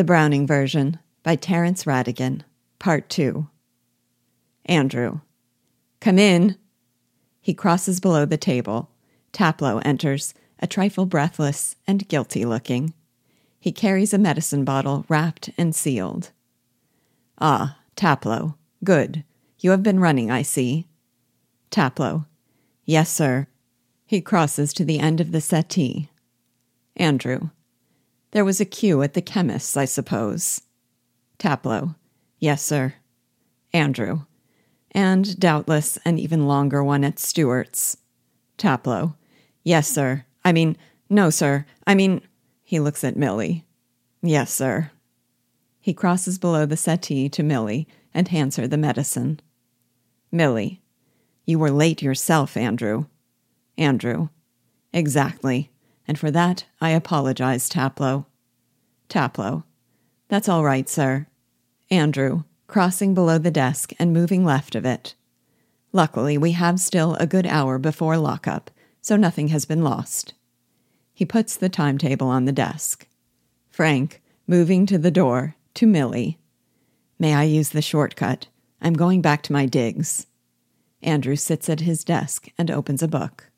The Browning Version by Terence Rattigan, Part 2. Andrew. Come in. He crosses below the table. Taplow enters, a trifle breathless and guilty looking. He carries a medicine bottle wrapped and sealed. Ah, Taplow. Good. You have been running, I see. Taplow. Yes, sir. He crosses to the end of the settee. Andrew. There was a queue at the chemist's, I suppose. Taplow. Yes, sir. Andrew. And doubtless an even longer one at Stewart's. Taplow. Yes, sir. I mean, no, sir. I mean, he looks at Milly. Yes, sir. He crosses below the settee to Milly and hands her the medicine. Milly. You were late yourself, Andrew. Andrew. Exactly and for that I apologize, Taplow. Taplow. That's all right, sir. Andrew, crossing below the desk and moving left of it. Luckily, we have still a good hour before lockup, so nothing has been lost. He puts the timetable on the desk. Frank, moving to the door, to Milly. May I use the shortcut? I'm going back to my digs. Andrew sits at his desk and opens a book.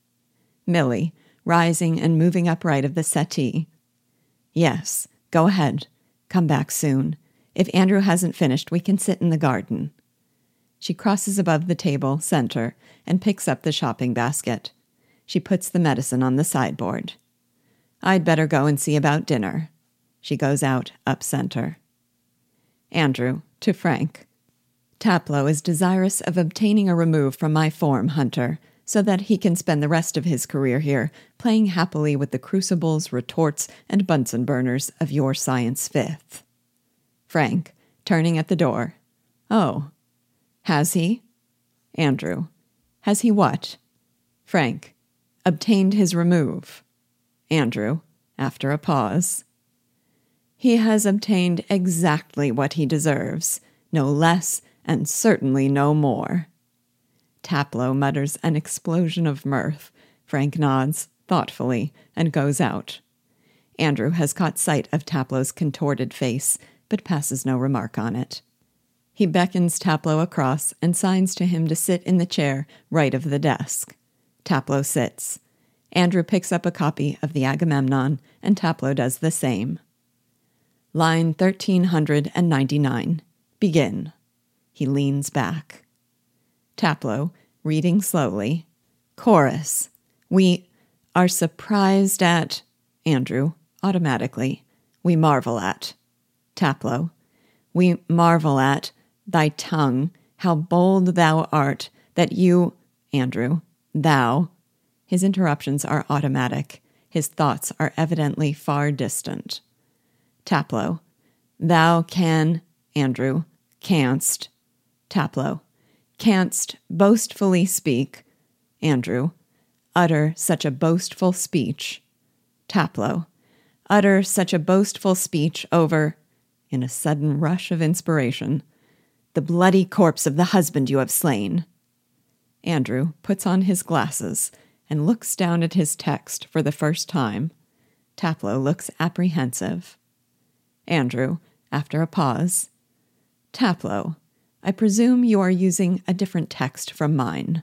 Milly, rising and moving upright of the settee. Yes, go ahead. Come back soon. If Andrew hasn't finished, we can sit in the garden. She crosses above the table, center, and picks up the shopping basket. She puts the medicine on the sideboard. I'd better go and see about dinner. She goes out, up center. Andrew, to Frank. Taplow is desirous of obtaining a remove from my form, Hunter, so that he can spend the rest of his career here playing happily with the crucibles, retorts, and Bunsen burners of your science fifth. Frank, turning at the door. Oh, has he? Andrew, has he what? Frank, obtained his remove. Andrew, after a pause. He has obtained exactly what he deserves, no less and certainly no more. Taplow mutters an explosion of mirth. Frank nods thoughtfully and goes out. Andrew has caught sight of Taplow's contorted face, but passes no remark on it. He beckons Taplow across and signs to him to sit in the chair right of the desk. Taplow sits. Andrew picks up a copy of the Agamemnon, and Taplow does the same. Line 1399. Begin. He leans back. Taplow, reading slowly. Chorus. We are surprised at. Andrew, automatically. We marvel at. Taplow. We marvel at thy tongue, how bold thou art, that you. Andrew. Thou. His interruptions are automatic. His thoughts are evidently far distant. Taplow. Thou can. Andrew. Canst. Taplow canst boastfully speak, Andrew, utter such a boastful speech, Taplow, utter such a boastful speech over, in a sudden rush of inspiration, the bloody corpse of the husband you have slain. Andrew puts on his glasses and looks down at his text for the first time. Taplow looks apprehensive. Andrew, after a pause, Taplow, I presume you are using a different text from mine.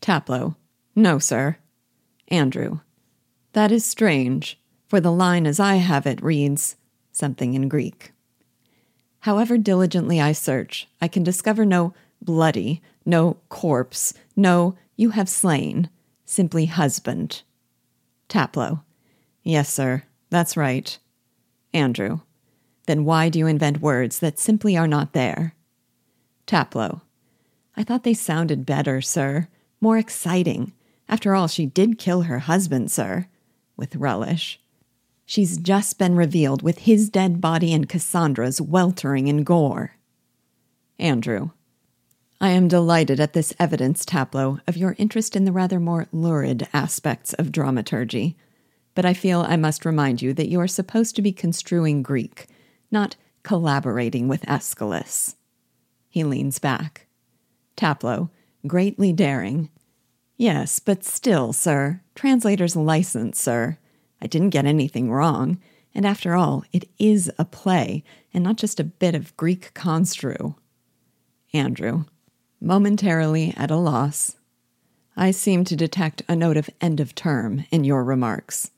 Taplow. No, sir. Andrew. That is strange, for the line as I have it reads something in Greek. However diligently I search, I can discover no bloody, no corpse, no you have slain, simply husband. Taplow. Yes, sir, that's right. Andrew. Then why do you invent words that simply are not there? Taplow. I thought they sounded better, sir. More exciting. After all, she did kill her husband, sir. With relish. She's just been revealed with his dead body and Cassandra's weltering in gore. Andrew. I am delighted at this evidence, Taplow, of your interest in the rather more lurid aspects of dramaturgy. But I feel I must remind you that you are supposed to be construing Greek, not collaborating with Aeschylus. He leans back. Taplow, greatly daring. Yes, but still, sir, translator's license, sir. I didn't get anything wrong, And after all, it is a play and not just a bit of Greek construe. Andrew, momentarily at a loss, I seem to detect a note of end of term in your remarks.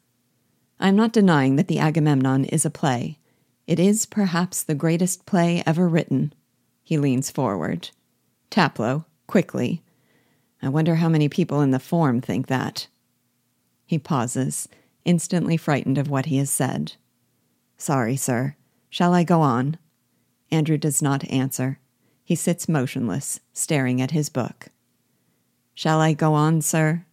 I am not denying that the Agamemnon is a play. It is perhaps the greatest play ever written. He leans forward. Taplow, quickly. I wonder how many people in the form think that. He pauses, instantly frightened of what he has said. Sorry, sir. Shall I go on? Andrew does not answer. He sits motionless, staring at his book. Shall I go on, sir?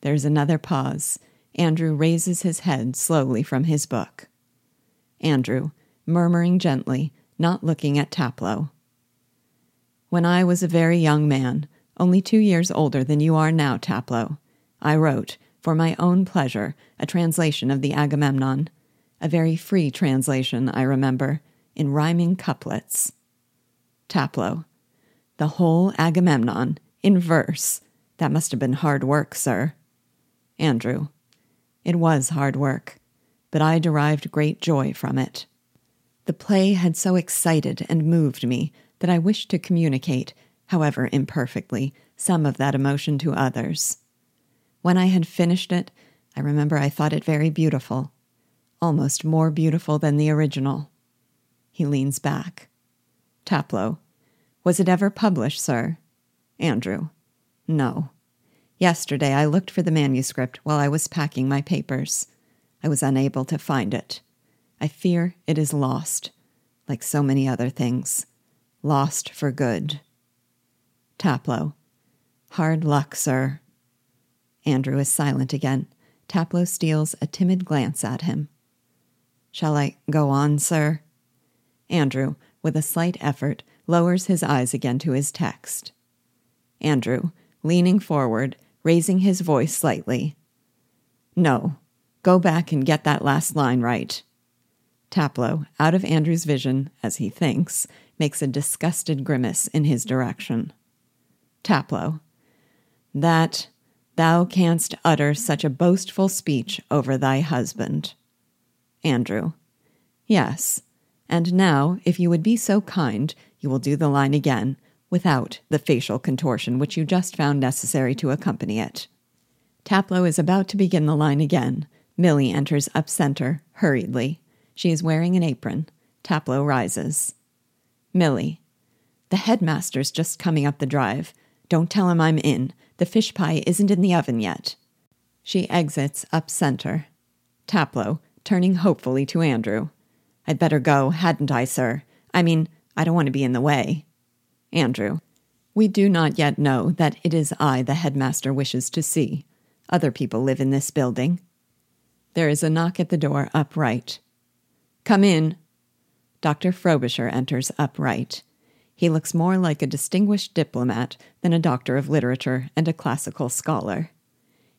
There's another pause. Andrew raises his head slowly from his book. Andrew, murmuring gently, not looking at Taplow. When I was a very young man, only two years older than you are now, Taplow, I wrote, for my own pleasure, a translation of the Agamemnon, a very free translation, I remember, in rhyming couplets. Taplow, the whole Agamemnon, in verse. That must have been hard work, sir. Andrew, it was hard work, but I derived great joy from it. The play had so excited and moved me that I wished to communicate, however imperfectly, some of that emotion to others. When I had finished it, I remember I thought it very beautiful, almost more beautiful than the original. He leans back. Taplow, was it ever published, sir? Andrew, no. Yesterday I looked for the manuscript while I was packing my papers. I was unable to find it. I fear it is lost, like so many other things. Lost for good. Taplow. Hard luck, sir. Andrew is silent again. Taplow steals a timid glance at him. Shall I go on, sir? Andrew, with a slight effort, lowers his eyes again to his text. Andrew, leaning forward, raising his voice slightly. No, go back and get that last line right. Taplow, out of Andrew's vision, as he thinks, makes a disgusted grimace in his direction. Taplow, that thou canst utter such a boastful speech over thy husband. Andrew, yes. And now, if you would be so kind, you will do the line again, without the facial contortion which you just found necessary to accompany it. Taplow is about to begin the line again. Milly enters up center, hurriedly. She is wearing an apron. Taplow rises. Milly. The headmaster's just coming up the drive. Don't tell him I'm in. The fish pie isn't in the oven yet. She exits up center. Taplow, turning hopefully to Andrew. I'd better go, hadn't I, sir? I mean, I don't want to be in the way. Andrew. We do not yet know that it is I the headmaster wishes to see. Other people live in this building. There is a knock at the door upright. Come in. Dr. Frobisher enters upright. He looks more like a distinguished diplomat than a doctor of literature and a classical scholar.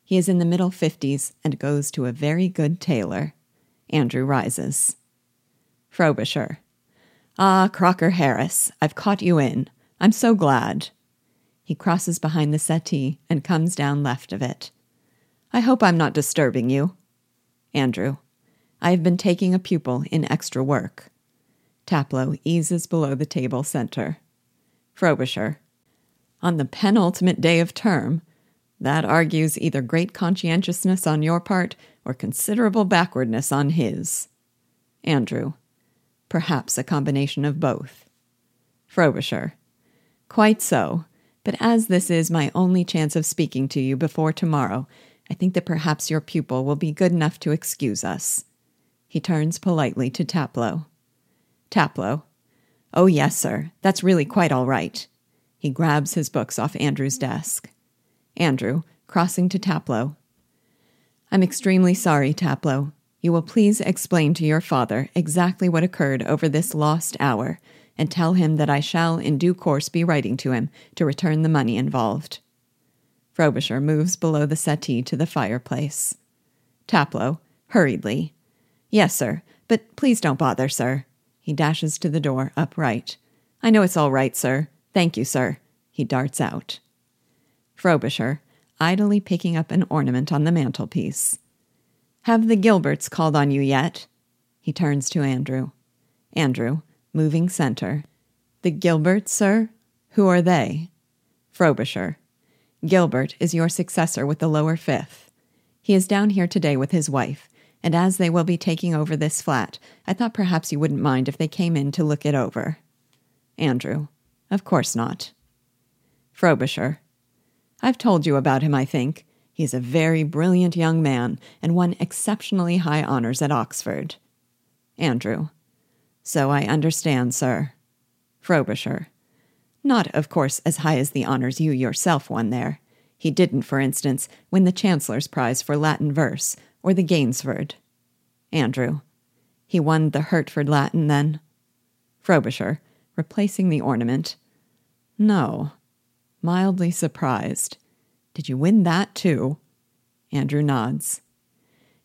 He is in the middle fifties and goes to a very good tailor. Andrew rises. Frobisher. Ah, Crocker Harris, I've caught you in. I'm so glad. He crosses behind the settee and comes down left of it. I hope I'm not disturbing you. Andrew. I have been taking a pupil in extra work. Taplow eases below the table center. Frobisher. On the penultimate day of term, that argues either great conscientiousness on your part or considerable backwardness on his. Andrew. Perhaps a combination of both. Frobisher. Quite so. But as this is my only chance of speaking to you before tomorrow, I think that perhaps your pupil will be good enough to excuse us. He turns politely to Taplow. Taplow. Oh, yes, sir. That's really quite all right. He grabs his books off Andrew's desk. Andrew, crossing to Taplow. I'm extremely sorry, Taplow. You will please explain to your father exactly what occurred over this lost hour and tell him that I shall in due course be writing to him to return the money involved. Frobisher moves below the settee to the fireplace. Taplow, hurriedly. Yes, sir, but please don't bother, sir. He dashes to the door, upright. I know it's all right, sir. Thank you, sir. He darts out. Frobisher, idly picking up an ornament on the mantelpiece. Have the Gilberts called on you yet? He turns to Andrew. Andrew, moving center. The Gilberts, sir? Who are they? Frobisher. Gilbert is your successor with the lower fifth. He is down here today with his wife, and as they will be taking over this flat, I thought perhaps you wouldn't mind if they came in to look it over. Andrew. Of course not. Frobisher. I've told you about him, I think. He's a very brilliant young man and won exceptionally high honors at Oxford. Andrew. So I understand, sir. Frobisher. Not, of course, as high as the honors you yourself won there. He didn't, for instance, win the Chancellor's Prize for Latin verse or the Gaisford. Andrew. He won the Hertford Latin, then? Frobisher, replacing the ornament. No. Mildly surprised. Did you win that, too? Andrew nods.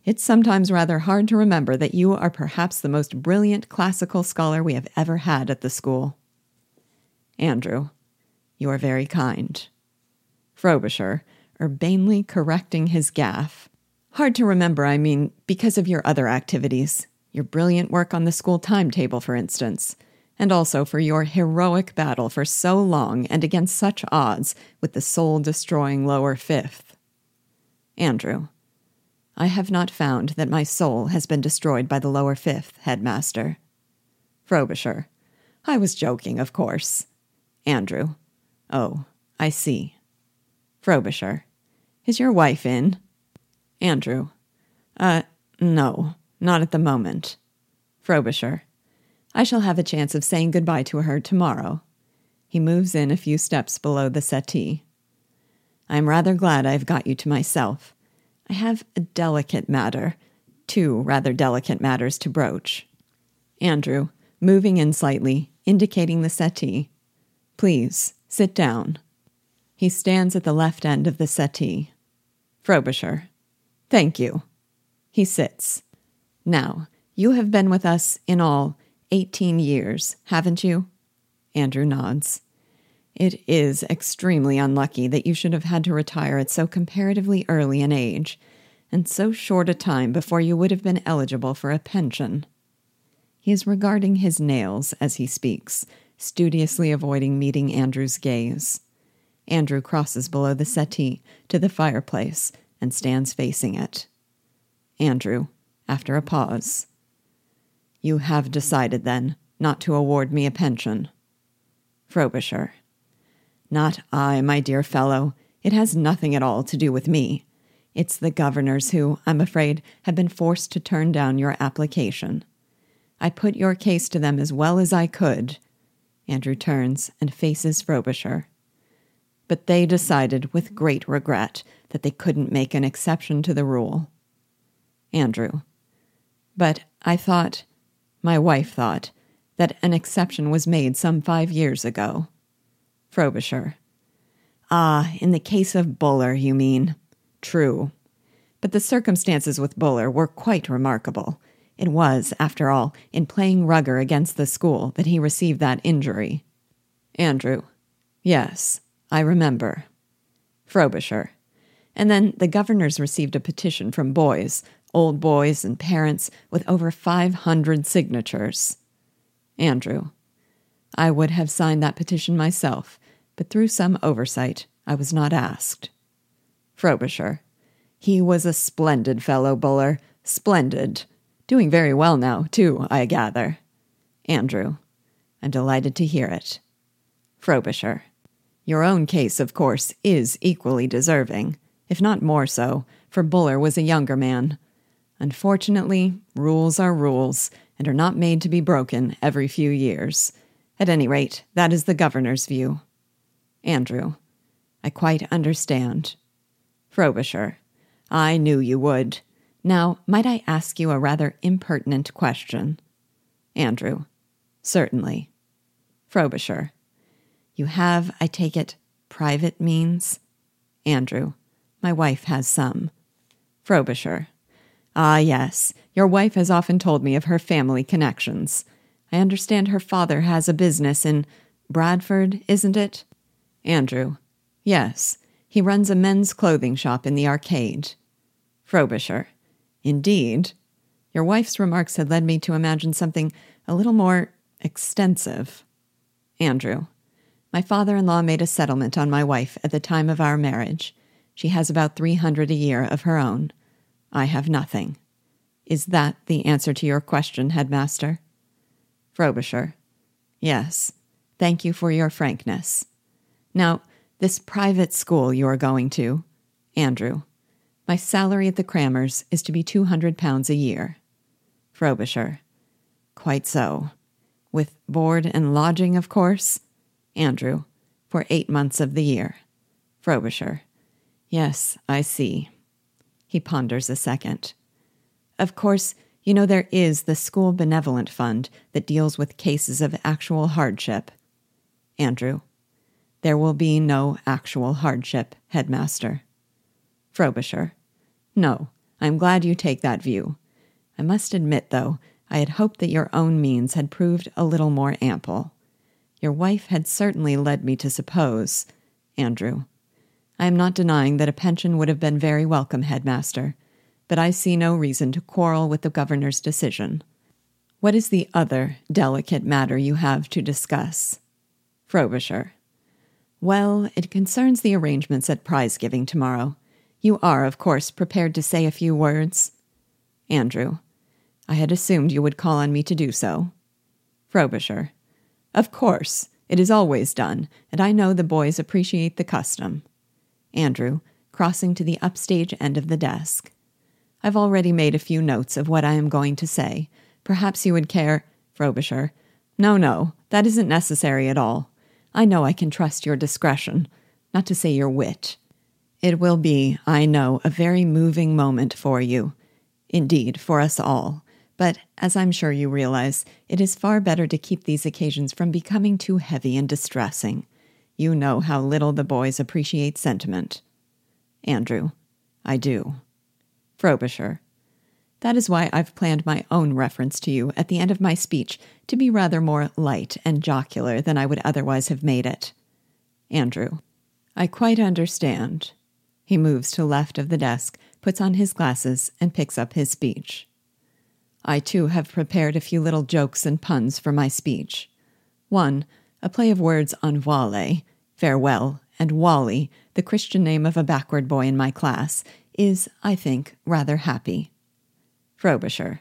It's sometimes rather hard to remember that you are perhaps the most brilliant classical scholar we have ever had at the school. Andrew, you are very kind. Frobisher, urbanely correcting his gaffe. Hard to remember, I mean, because of your other activities. Your brilliant work on the school timetable, for instance, and also for your heroic battle for so long and against such odds with the soul destroying lower fifth. Andrew, I have not found that my soul has been destroyed by the lower fifth, headmaster. Frobisher, I was joking, of course. Andrew, oh, I see. Frobisher, is your wife in? Andrew. Uh, no, not at the moment. Frobisher. I shall have a chance of saying goodbye to her tomorrow. He moves in a few steps below the settee. I am rather glad I have got you to myself. I have a delicate matter, two rather delicate matters to broach. Andrew, moving in slightly, indicating the settee. Please, sit down. He stands at the left end of the settee. Frobisher. Thank you. He sits. Now, you have been with us in all 18 years, haven't you? Andrew nods. It is extremely unlucky that you should have had to retire at so comparatively early an age, and so short a time before you would have been eligible for a pension. He is regarding his nails as he speaks, studiously avoiding meeting Andrew's gaze. Andrew crosses below the settee to the fireplace and stands facing it. Andrew, after a pause. You have decided, then, not to award me a pension. Frobisher. Not I, my dear fellow. It has nothing at all to do with me. It's the governors who, I'm afraid, have been forced to turn down your application. I put your case to them as well as I could. Andrew turns and faces Frobisher. But they decided with great regret that they couldn't make an exception to the rule. Andrew. But I thought, my wife thought, that an exception was made some five years ago. Frobisher. Ah, in the case of Buller, you mean. True. But the circumstances with Buller were quite remarkable. It was, after all, in playing rugger against the school that he received that injury. Andrew. Yes, I remember. Frobisher. And then the governors received a petition from boys, old boys and parents, with over 500 signatures. Andrew. I would have signed that petition myself, but through some oversight, I was not asked. Frobisher. He was a splendid fellow, Buller. Splendid. Doing very well now, too, I gather. Andrew. I'm delighted to hear it. Frobisher. Your own case, of course, is equally deserving if not more so, for Buller was a younger man. Unfortunately, rules are rules and are not made to be broken every few years. At any rate, that is the governor's view. Andrew, I quite understand. Frobisher, I knew you would. Now, might I ask you a rather impertinent question? Andrew, certainly. Frobisher, you have, I take it, private means? Andrew, my wife has some. Frobisher. Ah, yes. Your wife has often told me of her family connections. I understand her father has a business in Bradford, isn't it? Andrew. Yes. He runs a men's clothing shop in the arcade. Frobisher. Indeed. Your wife's remarks had led me to imagine something a little more extensive. Andrew, my father in law made a settlement on my wife at the time of our marriage. She has about 300 a year of her own. I have nothing. Is that the answer to your question, headmaster? Frobisher, yes. Thank you for your frankness. Now, this private school you are going to, Andrew, my salary at the Crammers is to be two hundred pounds a year. Frobisher, quite so. With board and lodging, of course? Andrew, for eight months of the year. Frobisher, yes, I see. He ponders a second. Of course, you know there is the School Benevolent Fund that deals with cases of actual hardship. Andrew, there will be no actual hardship, headmaster. Frobisher, no, I am glad you take that view. I must admit, though, I had hoped that your own means had proved a little more ample. Your wife had certainly led me to suppose. Andrew, I am not denying that a pension would have been very welcome, headmaster, but I see no reason to quarrel with the governor's decision. What is the other delicate matter you have to discuss? Frobisher. Well, it concerns the arrangements at prize giving tomorrow. You are, of course, prepared to say a few words? Andrew. I had assumed you would call on me to do so. Frobisher. Of course. It is always done, and I know the boys appreciate the custom. Andrew, crossing to the upstage end of the desk. I've already made a few notes of what I am going to say. Perhaps you would care. Frobisher. No, no, that isn't necessary at all. I know I can trust your discretion, not to say your wit. It will be, I know, a very moving moment for you. Indeed, for us all. But, as I'm sure you realize, it is far better to keep these occasions from becoming too heavy and distressing. You know how little the boys appreciate sentiment. Andrew, I do. Frobisher, that is why I've planned my own reference to you at the end of my speech to be rather more light and jocular than I would otherwise have made it. Andrew, I quite understand. He moves to left of the desk, puts on his glasses, and picks up his speech. I too have prepared a few little jokes and puns for my speech. One, a play of words on Vale, farewell, and Wally, the Christian name of a backward boy in my class, is, I think, rather happy. Frobisher.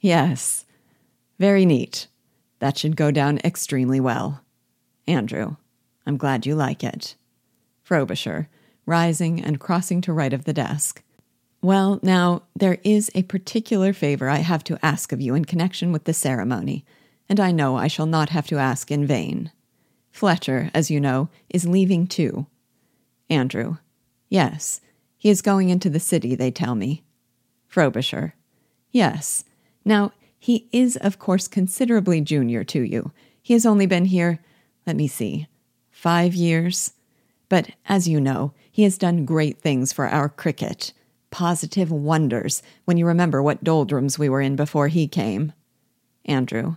Yes. Very neat. That should go down extremely well. Andrew. I'm glad you like it. Frobisher rising and crossing to right of the desk. Well, now, there is a particular favor I have to ask of you in connection with the ceremony, and I know I shall not have to ask in vain. Fletcher, as you know, is leaving too. Andrew. Yes, he is going into the city, they tell me. Frobisher. Yes. Now, he is, of course, considerably junior to you. He has only been here, let me see, five years. But as you know, he has done great things for our cricket. Positive wonders, when you remember what doldrums we were in before he came. Andrew.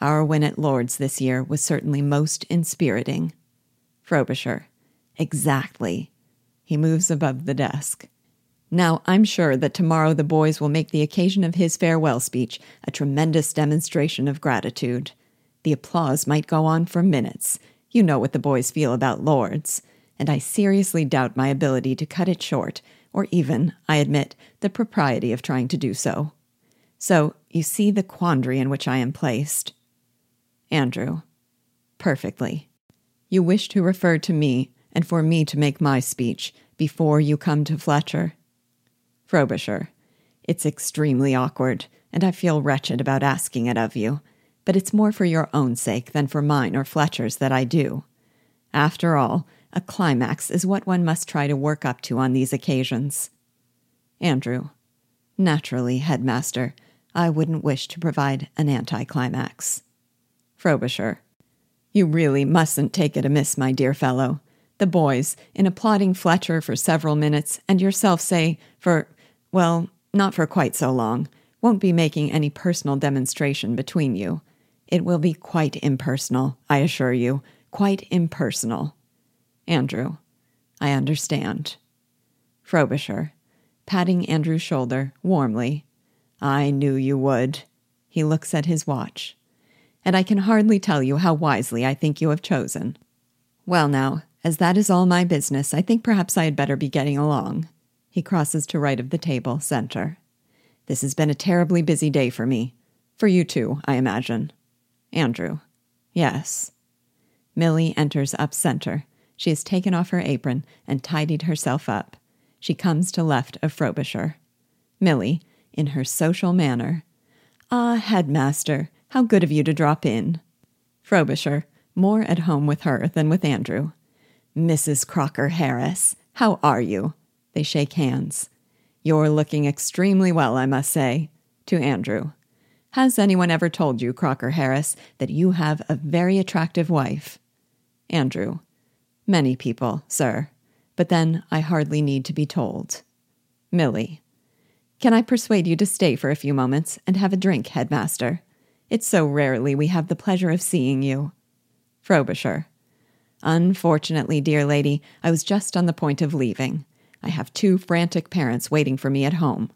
Our win at Lord's this year was certainly most inspiriting. Frobisher. Exactly. He moves above the desk. Now, I'm sure that tomorrow the boys will make the occasion of his farewell speech a tremendous demonstration of gratitude. The applause might go on for minutes. You know what the boys feel about Lords and I seriously doubt my ability to cut it short, or even, I admit, the propriety of trying to do so. So, you see the quandary in which I am placed. Andrew. Perfectly. You wish to refer to me, and for me to make my speech, before you come to Fletcher? Frobisher. It's extremely awkward, and I feel wretched about asking it of you, but it's more for your own sake than for mine or Fletcher's that I do. After all, a climax is what one must try to work up to on these occasions. Andrew. Naturally, headmaster, I wouldn't wish to provide an anticlimax. Frobisher. You really mustn't take it amiss, my dear fellow. The boys, in applauding Fletcher for several minutes, and yourself say, for, well, not for quite so long, won't be making any personal demonstration between you. It will be quite impersonal, I assure you, quite impersonal. Andrew, I understand. Frobisher, patting Andrew's shoulder warmly. I knew you would. He looks at his watch. And I can hardly tell you how wisely I think you have chosen. Well, now, as that is all my business, I think perhaps I had better be getting along. He crosses to right of the table, center. This has been a terribly busy day for me. For you too, I imagine. Andrew. Yes. Milly enters up center. She has taken off her apron and tidied herself up. She comes to left of Frobisher. Milly, in her social manner. Ah, headmaster, how good of you to drop in. Frobisher, more at home with her than with Andrew. Mrs. Crocker Harris, how are you? They shake hands. You're looking extremely well, I must say. To Andrew. Has anyone ever told you, Crocker Harris, that you have a very attractive wife? Andrew. Many people, sir. But then I hardly need to be told. Milly. Can I persuade you to stay for a few moments and have a drink, headmaster? It's so rarely we have the pleasure of seeing you. Frobisher. Unfortunately, dear lady, I was just on the point of leaving. I have two frantic parents waiting for me at home.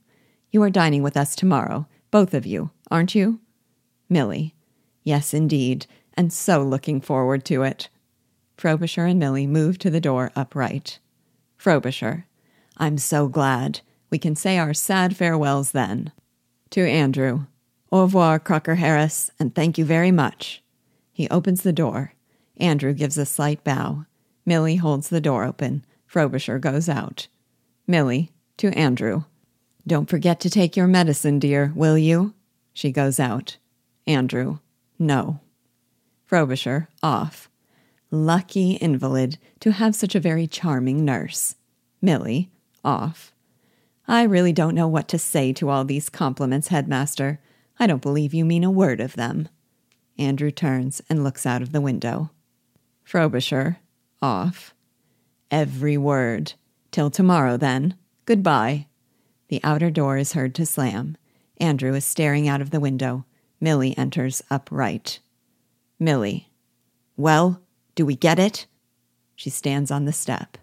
You are dining with us tomorrow, both of you, aren't you? Milly. Yes, indeed, and so looking forward to it. Frobisher and Milly move to the door upright. Frobisher. I'm so glad. We can say our sad farewells then. To Andrew. Au revoir, Crocker Harris, and thank you very much. He opens the door. Andrew gives a slight bow. Milly holds the door open. Frobisher goes out. Milly. To Andrew. Don't forget to take your medicine, dear, will you? She goes out. Andrew. No. Frobisher. Off. Lucky invalid to have such a very charming nurse. Milly. Off. I really don't know what to say to all these compliments, headmaster. I don't believe you mean a word of them. Andrew turns and looks out of the window. Frobisher. Off. Every word. Till tomorrow, then. Goodbye. The outer door is heard to slam. Andrew is staring out of the window. Milly enters upright. Milly. Well, do we get it? She stands on the step.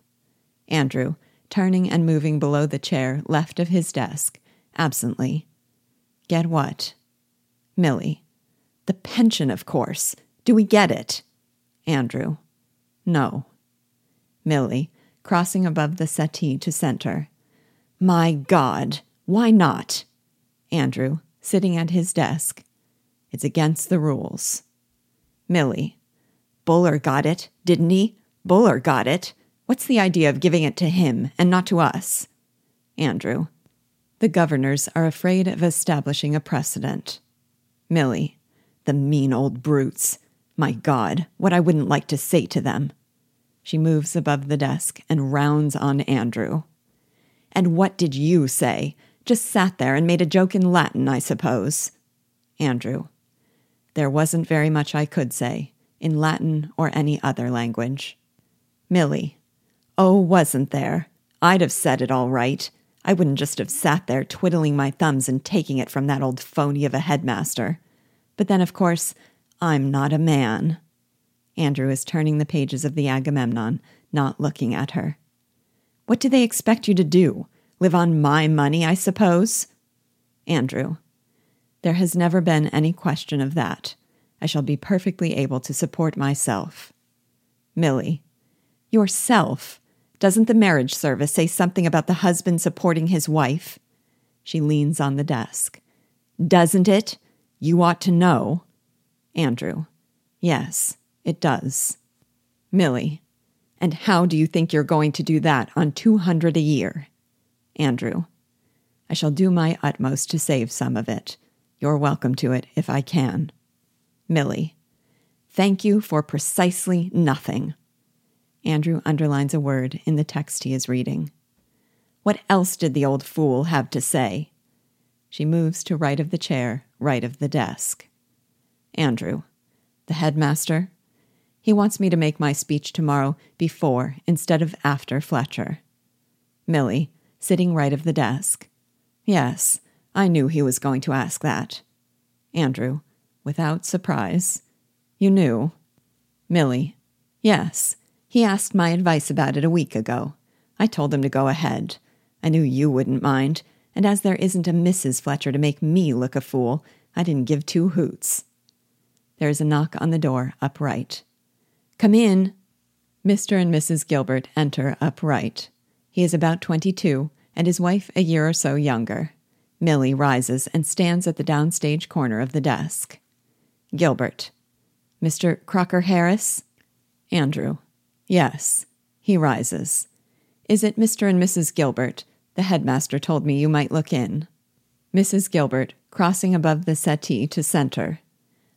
Andrew, turning and moving below the chair left of his desk, absently. Get what? Milly. The pension, of course. Do we get it? Andrew. No. Milly, crossing above the settee to center. My God, why not? Andrew, sitting at his desk. It's against the rules. Milly. Buller got it, didn't he? Buller got it. What's the idea of giving it to him and not to us? Andrew. The governors are afraid of establishing a precedent. Milly. The mean old brutes. My God, what I wouldn't like to say to them. She moves above the desk and rounds on Andrew. And what did you say? Just sat there and made a joke in Latin, I suppose. Andrew. There wasn't very much I could say, in Latin or any other language. Milly. Oh, wasn't there? I'd have said it all right. I wouldn't just have sat there twiddling my thumbs and taking it from that old phony of a headmaster. But then, of course, I'm not a man. Andrew is turning the pages of the Agamemnon, not looking at her. What do they expect you to do? Live on my money, I suppose? Andrew. There has never been any question of that. I shall be perfectly able to support myself. Milly. Yourself? Doesn't the marriage service say something about the husband supporting his wife? She leans on the desk. Doesn't it? You ought to know. Andrew. Yes, it does. Milly. And how do you think you're going to do that on 200 a year? Andrew. I shall do my utmost to save some of it. You're welcome to it if I can. Milly. Thank you for precisely nothing. Andrew underlines a word in the text he is reading. What else did the old fool have to say? She moves to right of the chair, right of the desk. Andrew. The headmaster, he wants me to make my speech tomorrow before instead of after Fletcher. Milly, sitting right of the desk. Yes, I knew he was going to ask that. Andrew, without surprise. You knew? Milly. Yes, he asked my advice about it a week ago. I told him to go ahead. I knew you wouldn't mind. And as there isn't a Mrs. Fletcher to make me look a fool, I didn't give two hoots. There is a knock on the door upright. Come in. Mr. and Mrs. Gilbert enter upright. He is about twenty two, and his wife a year or so younger. Millie rises and stands at the downstage corner of the desk. Gilbert. Mr. Crocker Harris? Andrew. Yes. He rises. Is it Mr. and Mrs. Gilbert? The headmaster told me you might look in. Mrs. Gilbert, crossing above the settee to center.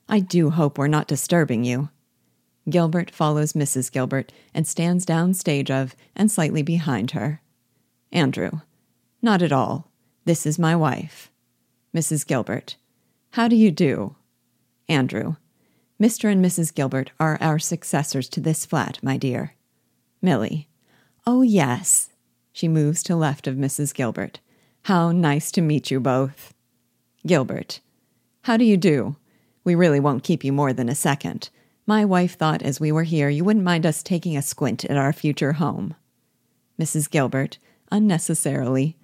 I do hope we're not disturbing you. Gilbert follows Mrs. Gilbert and stands downstage of and slightly behind her. Andrew. Not at all. This is my wife. Mrs. Gilbert. How do you do? Andrew. Mr. and Mrs. Gilbert are our successors to this flat, my dear. Millie. Oh, yes. She moves to left of Mrs. Gilbert. How nice to meet you both. Gilbert. How do you do? We really won't keep you more than a second. My wife thought as we were here you wouldn't mind us taking a squint at our future home. Mrs. Gilbert, unnecessarily.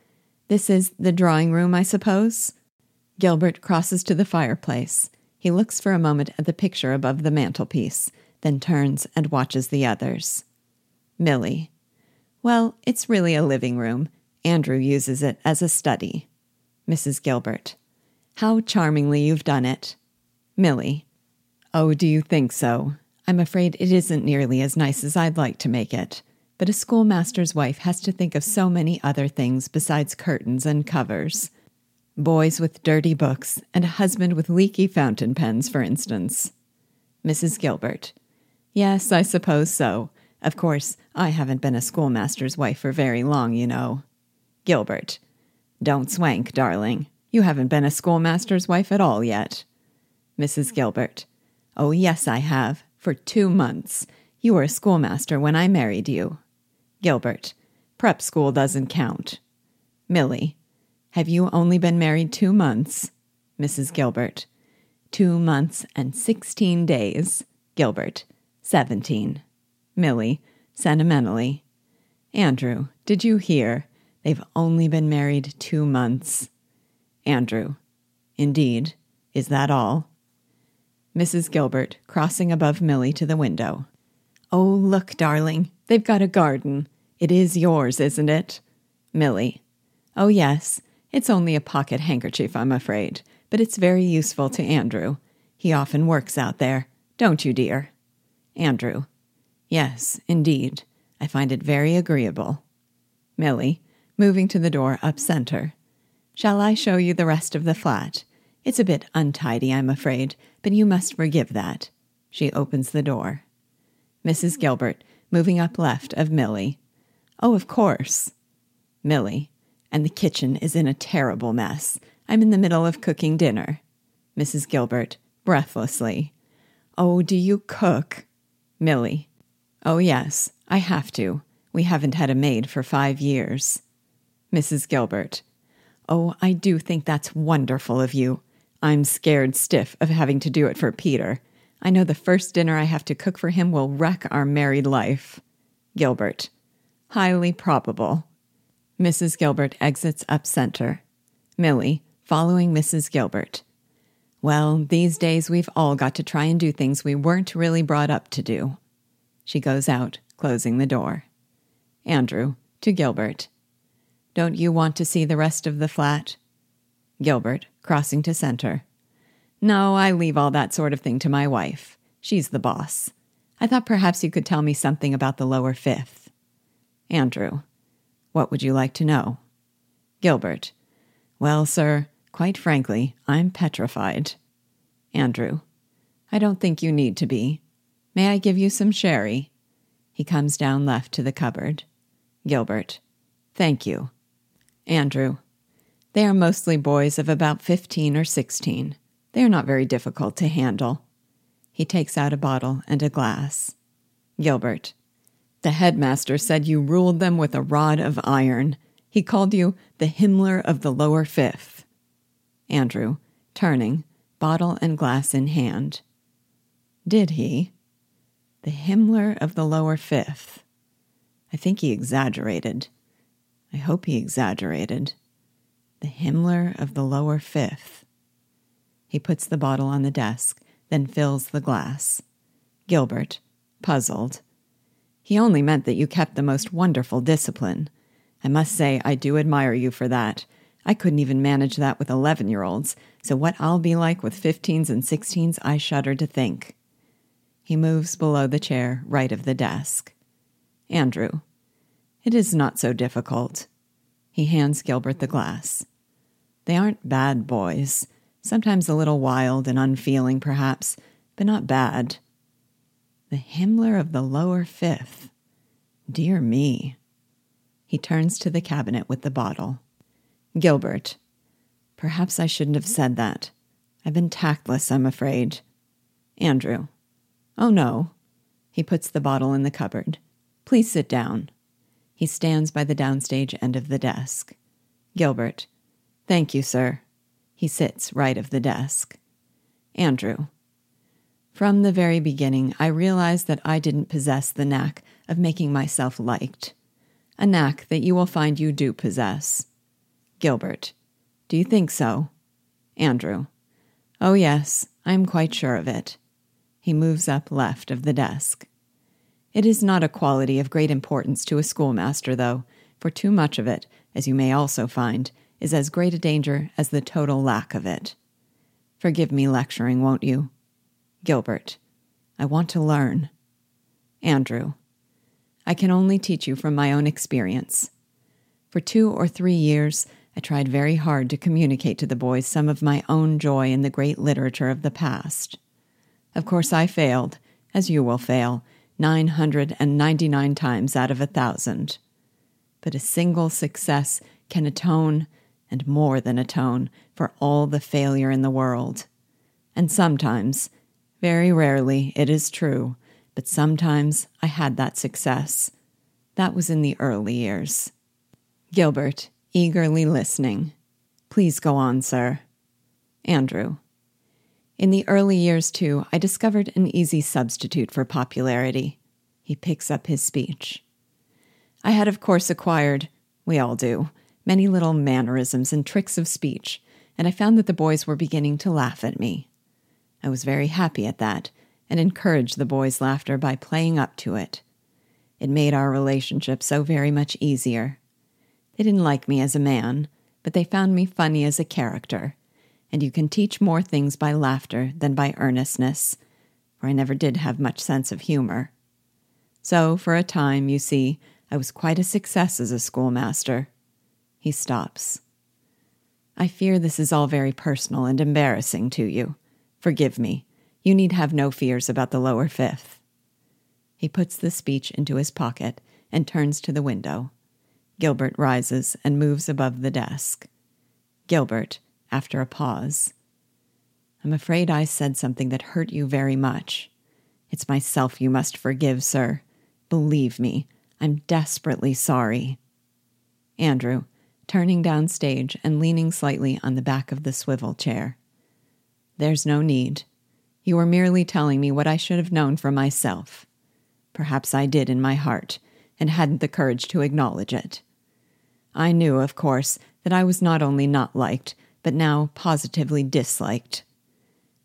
This is the drawing room, I suppose? Gilbert crosses to the fireplace. He looks for a moment at the picture above the mantelpiece, then turns and watches the others. Millie. Well, it's really a living room. Andrew uses it as a study. Mrs. Gilbert. How charmingly you've done it. Millie. Oh, do you think so? I'm afraid it isn't nearly as nice as I'd like to make it. But a schoolmaster's wife has to think of so many other things besides curtains and covers. Boys with dirty books, and a husband with leaky fountain pens, for instance. Mrs. Gilbert. Yes, I suppose so. Of course, I haven't been a schoolmaster's wife for very long, you know. Gilbert. Don't swank, darling. You haven't been a schoolmaster's wife at all yet. Mrs. Gilbert. Oh, yes, I have. For two months. You were a schoolmaster when I married you. Gilbert. Prep school doesn't count. Millie. Have you only been married two months? Mrs. Gilbert. Two months and sixteen days. Gilbert. Seventeen. Millie, sentimentally. Andrew, did you hear? They've only been married two months. Andrew. Indeed. Is that all? Mrs. Gilbert, crossing above Millie to the window. Oh, look, darling, they've got a garden. It is yours, isn't it? Millie. Oh, yes. It's only a pocket handkerchief, I'm afraid, but it's very useful to Andrew. He often works out there. Don't you, dear? Andrew. Yes, indeed. I find it very agreeable. Millie, moving to the door up center. Shall I show you the rest of the flat? It's a bit untidy, I'm afraid, but you must forgive that. She opens the door. Mrs. Gilbert, moving up left of Millie. Oh, of course. Millie. And the kitchen is in a terrible mess. I'm in the middle of cooking dinner. Mrs. Gilbert, breathlessly. Oh, do you cook? Millie. Oh, yes, I have to. We haven't had a maid for five years. Mrs. Gilbert. Oh, I do think that's wonderful of you. I'm scared stiff of having to do it for Peter. I know the first dinner I have to cook for him will wreck our married life. Gilbert. Highly probable. Mrs. Gilbert exits up center. Millie, following Mrs. Gilbert. Well, these days we've all got to try and do things we weren't really brought up to do. She goes out, closing the door. Andrew, to Gilbert. Don't you want to see the rest of the flat? Gilbert, crossing to center. No, I leave all that sort of thing to my wife. She's the boss. I thought perhaps you could tell me something about the lower fifth. Andrew. What would you like to know? Gilbert. Well, sir, quite frankly, I'm petrified. Andrew. I don't think you need to be. May I give you some sherry? He comes down left to the cupboard. Gilbert. Thank you. Andrew. They are mostly boys of about 15 or 16. They are not very difficult to handle. He takes out a bottle and a glass. Gilbert. The headmaster said you ruled them with a rod of iron. He called you the Himmler of the lower fifth. Andrew, turning, bottle and glass in hand. Did he? The Himmler of the lower fifth. I think he exaggerated. I hope he exaggerated. The Himmler of the lower fifth. He puts the bottle on the desk, then fills the glass. Gilbert, puzzled. He only meant that you kept the most wonderful discipline. I must say, I do admire you for that. I couldn't even manage that with 11 year olds, so what I'll be like with 15s and 16s, I shudder to think. He moves below the chair, right of the desk. Andrew, it is not so difficult. He hands Gilbert the glass. They aren't bad boys, sometimes a little wild and unfeeling, perhaps, but not bad. The Himmler of the lower fifth. Dear me. He turns to the cabinet with the bottle. Gilbert, perhaps I shouldn't have said that. I've been tactless, I'm afraid. Andrew, oh no. He puts the bottle in the cupboard. Please sit down. He stands by the downstage end of the desk. Gilbert, thank you, sir. He sits right of the desk. Andrew, from the very beginning, I realized that I didn't possess the knack of making myself liked, a knack that you will find you do possess. Gilbert, do you think so? Andrew, oh yes, I am quite sure of it. He moves up left of the desk. It is not a quality of great importance to a schoolmaster, though, for too much of it, as you may also find, is as great a danger as the total lack of it. Forgive me lecturing, won't you? Gilbert, I want to learn. Andrew, I can only teach you from my own experience. For two or three years, I tried very hard to communicate to the boys some of my own joy in the great literature of the past. Of course, I failed, as you will fail, 999 times out of a thousand. But a single success can atone, and more than atone, for all the failure in the world. And sometimes, very rarely, it is true, but sometimes I had that success. That was in the early years. Gilbert, eagerly listening. Please go on, sir. Andrew. In the early years, too, I discovered an easy substitute for popularity. He picks up his speech. I had, of course, acquired, we all do, many little mannerisms and tricks of speech, and I found that the boys were beginning to laugh at me. I was very happy at that and encouraged the boys' laughter by playing up to it. It made our relationship so very much easier. They didn't like me as a man, but they found me funny as a character, and you can teach more things by laughter than by earnestness, for I never did have much sense of humor. So, for a time, you see, I was quite a success as a schoolmaster. He stops. I fear this is all very personal and embarrassing to you. Forgive me. You need have no fears about the lower fifth. He puts the speech into his pocket and turns to the window. Gilbert rises and moves above the desk. Gilbert, after a pause, I'm afraid I said something that hurt you very much. It's myself you must forgive, sir. Believe me, I'm desperately sorry. Andrew, turning downstage and leaning slightly on the back of the swivel chair. There's no need. You were merely telling me what I should have known for myself. Perhaps I did in my heart, and hadn't the courage to acknowledge it. I knew, of course, that I was not only not liked, but now positively disliked.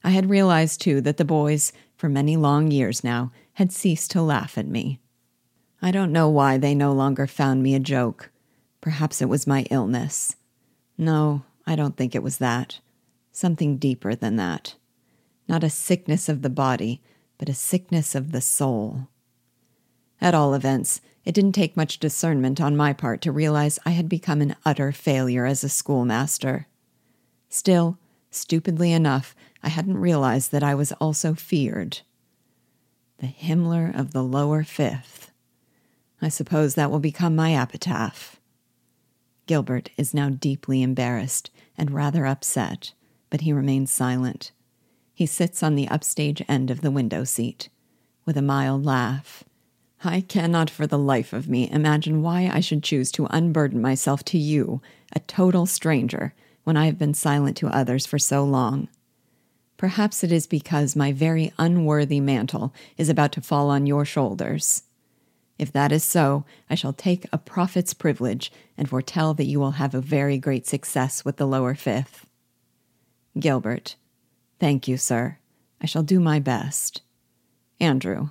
I had realized, too, that the boys, for many long years now, had ceased to laugh at me. I don't know why they no longer found me a joke. Perhaps it was my illness. No, I don't think it was that. Something deeper than that. Not a sickness of the body, but a sickness of the soul. At all events, it didn't take much discernment on my part to realize I had become an utter failure as a schoolmaster. Still, stupidly enough, I hadn't realized that I was also feared. The Himmler of the lower fifth. I suppose that will become my epitaph. Gilbert is now deeply embarrassed and rather upset, but he remains silent. He sits on the upstage end of the window seat, with a mild laugh. I cannot for the life of me imagine why I should choose to unburden myself to you, a total stranger, when I have been silent to others for so long. Perhaps it is because my very unworthy mantle is about to fall on your shoulders. If that is so, I shall take a prophet's privilege and foretell that you will have a very great success with the lower fifth. Gilbert. Thank you, sir. I shall do my best. Andrew.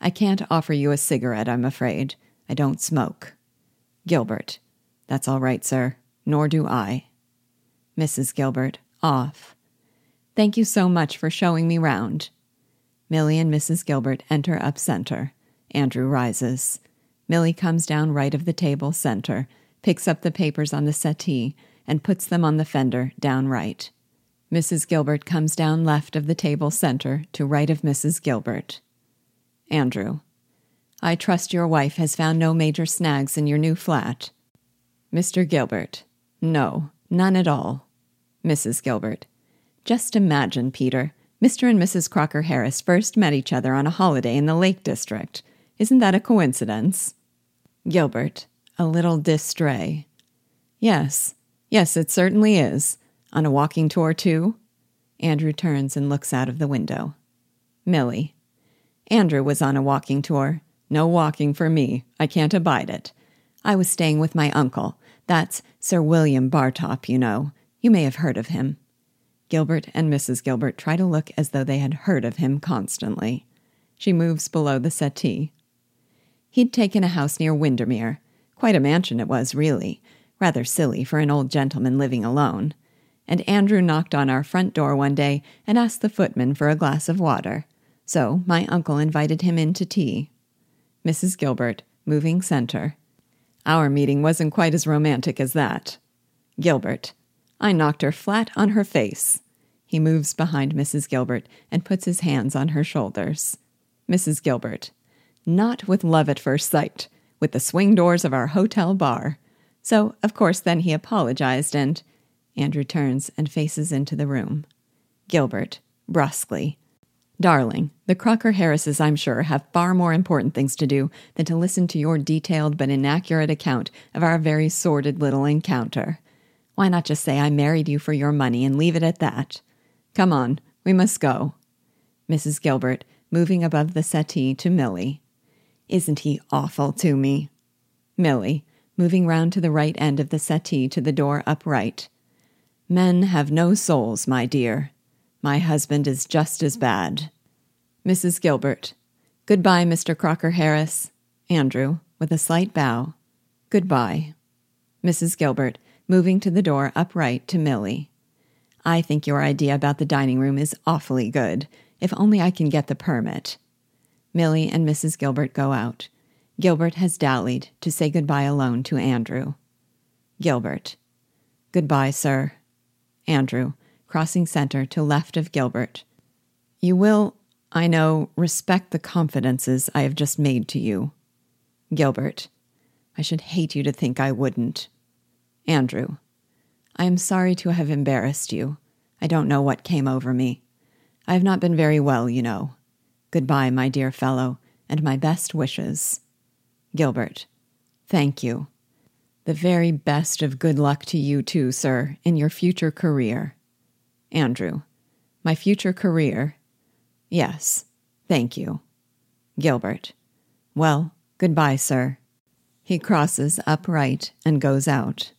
I can't offer you a cigarette, I'm afraid. I don't smoke. Gilbert. That's all right, sir. Nor do I. Mrs. Gilbert. Off. Thank you so much for showing me round. Millie and Mrs. Gilbert enter up center. Andrew rises. Millie comes down right of the table center, picks up the papers on the settee, and puts them on the fender down right. Mrs. Gilbert comes down left of the table center to right of Mrs. Gilbert. Andrew. I trust your wife has found no major snags in your new flat. Mr. Gilbert. No, none at all. Mrs. Gilbert. Just imagine, Peter. Mr. and Mrs. Crocker Harris first met each other on a holiday in the Lake District. Isn't that a coincidence? Gilbert, a little distray. Yes, yes, it certainly is. On a walking tour, too? Andrew turns and looks out of the window. Millie. Andrew was on a walking tour. No walking for me. I can't abide it. I was staying with my uncle. That's Sir William Bartop, you know. You may have heard of him. Gilbert and Mrs. Gilbert try to look as though they had heard of him constantly. She moves below the settee. He'd taken a house near Windermere. Quite a mansion it was, really. Rather silly for an old gentleman living alone. And Andrew knocked on our front door one day and asked the footman for a glass of water. So my uncle invited him in to tea. Mrs. Gilbert, moving center. Our meeting wasn't quite as romantic as that. Gilbert, I knocked her flat on her face. He moves behind Mrs. Gilbert and puts his hands on her shoulders. Mrs. Gilbert, not with love at first sight, with the swing doors of our hotel bar. So, of course, then he apologized and. Andrew turns and faces into the room. Gilbert, brusquely. Darling, the Crocker Harrises, I'm sure, have far more important things to do than to listen to your detailed but inaccurate account of our very sordid little encounter. Why not just say I married you for your money and leave it at that? Come on, we must go. Mrs. Gilbert, moving above the settee to Millie. Isn't he awful to me? Millie, moving round to the right end of the settee to the door upright. Men have no souls, my dear. My husband is just as bad. Mrs. Gilbert. Goodbye, Mr. Crocker Harris. Andrew, with a slight bow. Goodbye. Mrs. Gilbert, moving to the door upright to Millie. I think your idea about the dining room is awfully good, if only I can get the permit. Millie and Mrs. Gilbert go out. Gilbert has dallied to say goodbye alone to Andrew. Gilbert. Goodbye, sir. Andrew, crossing center to left of Gilbert. You will, I know, respect the confidences I have just made to you. Gilbert. I should hate you to think I wouldn't. Andrew, I am sorry to have embarrassed you. I don't know what came over me. I have not been very well, you know. Goodbye, my dear fellow, and my best wishes. Gilbert, thank you. The very best of good luck to you, too, sir, in your future career. Andrew, my future career? Yes, thank you. Gilbert, well, goodbye, sir. He crosses upright and goes out.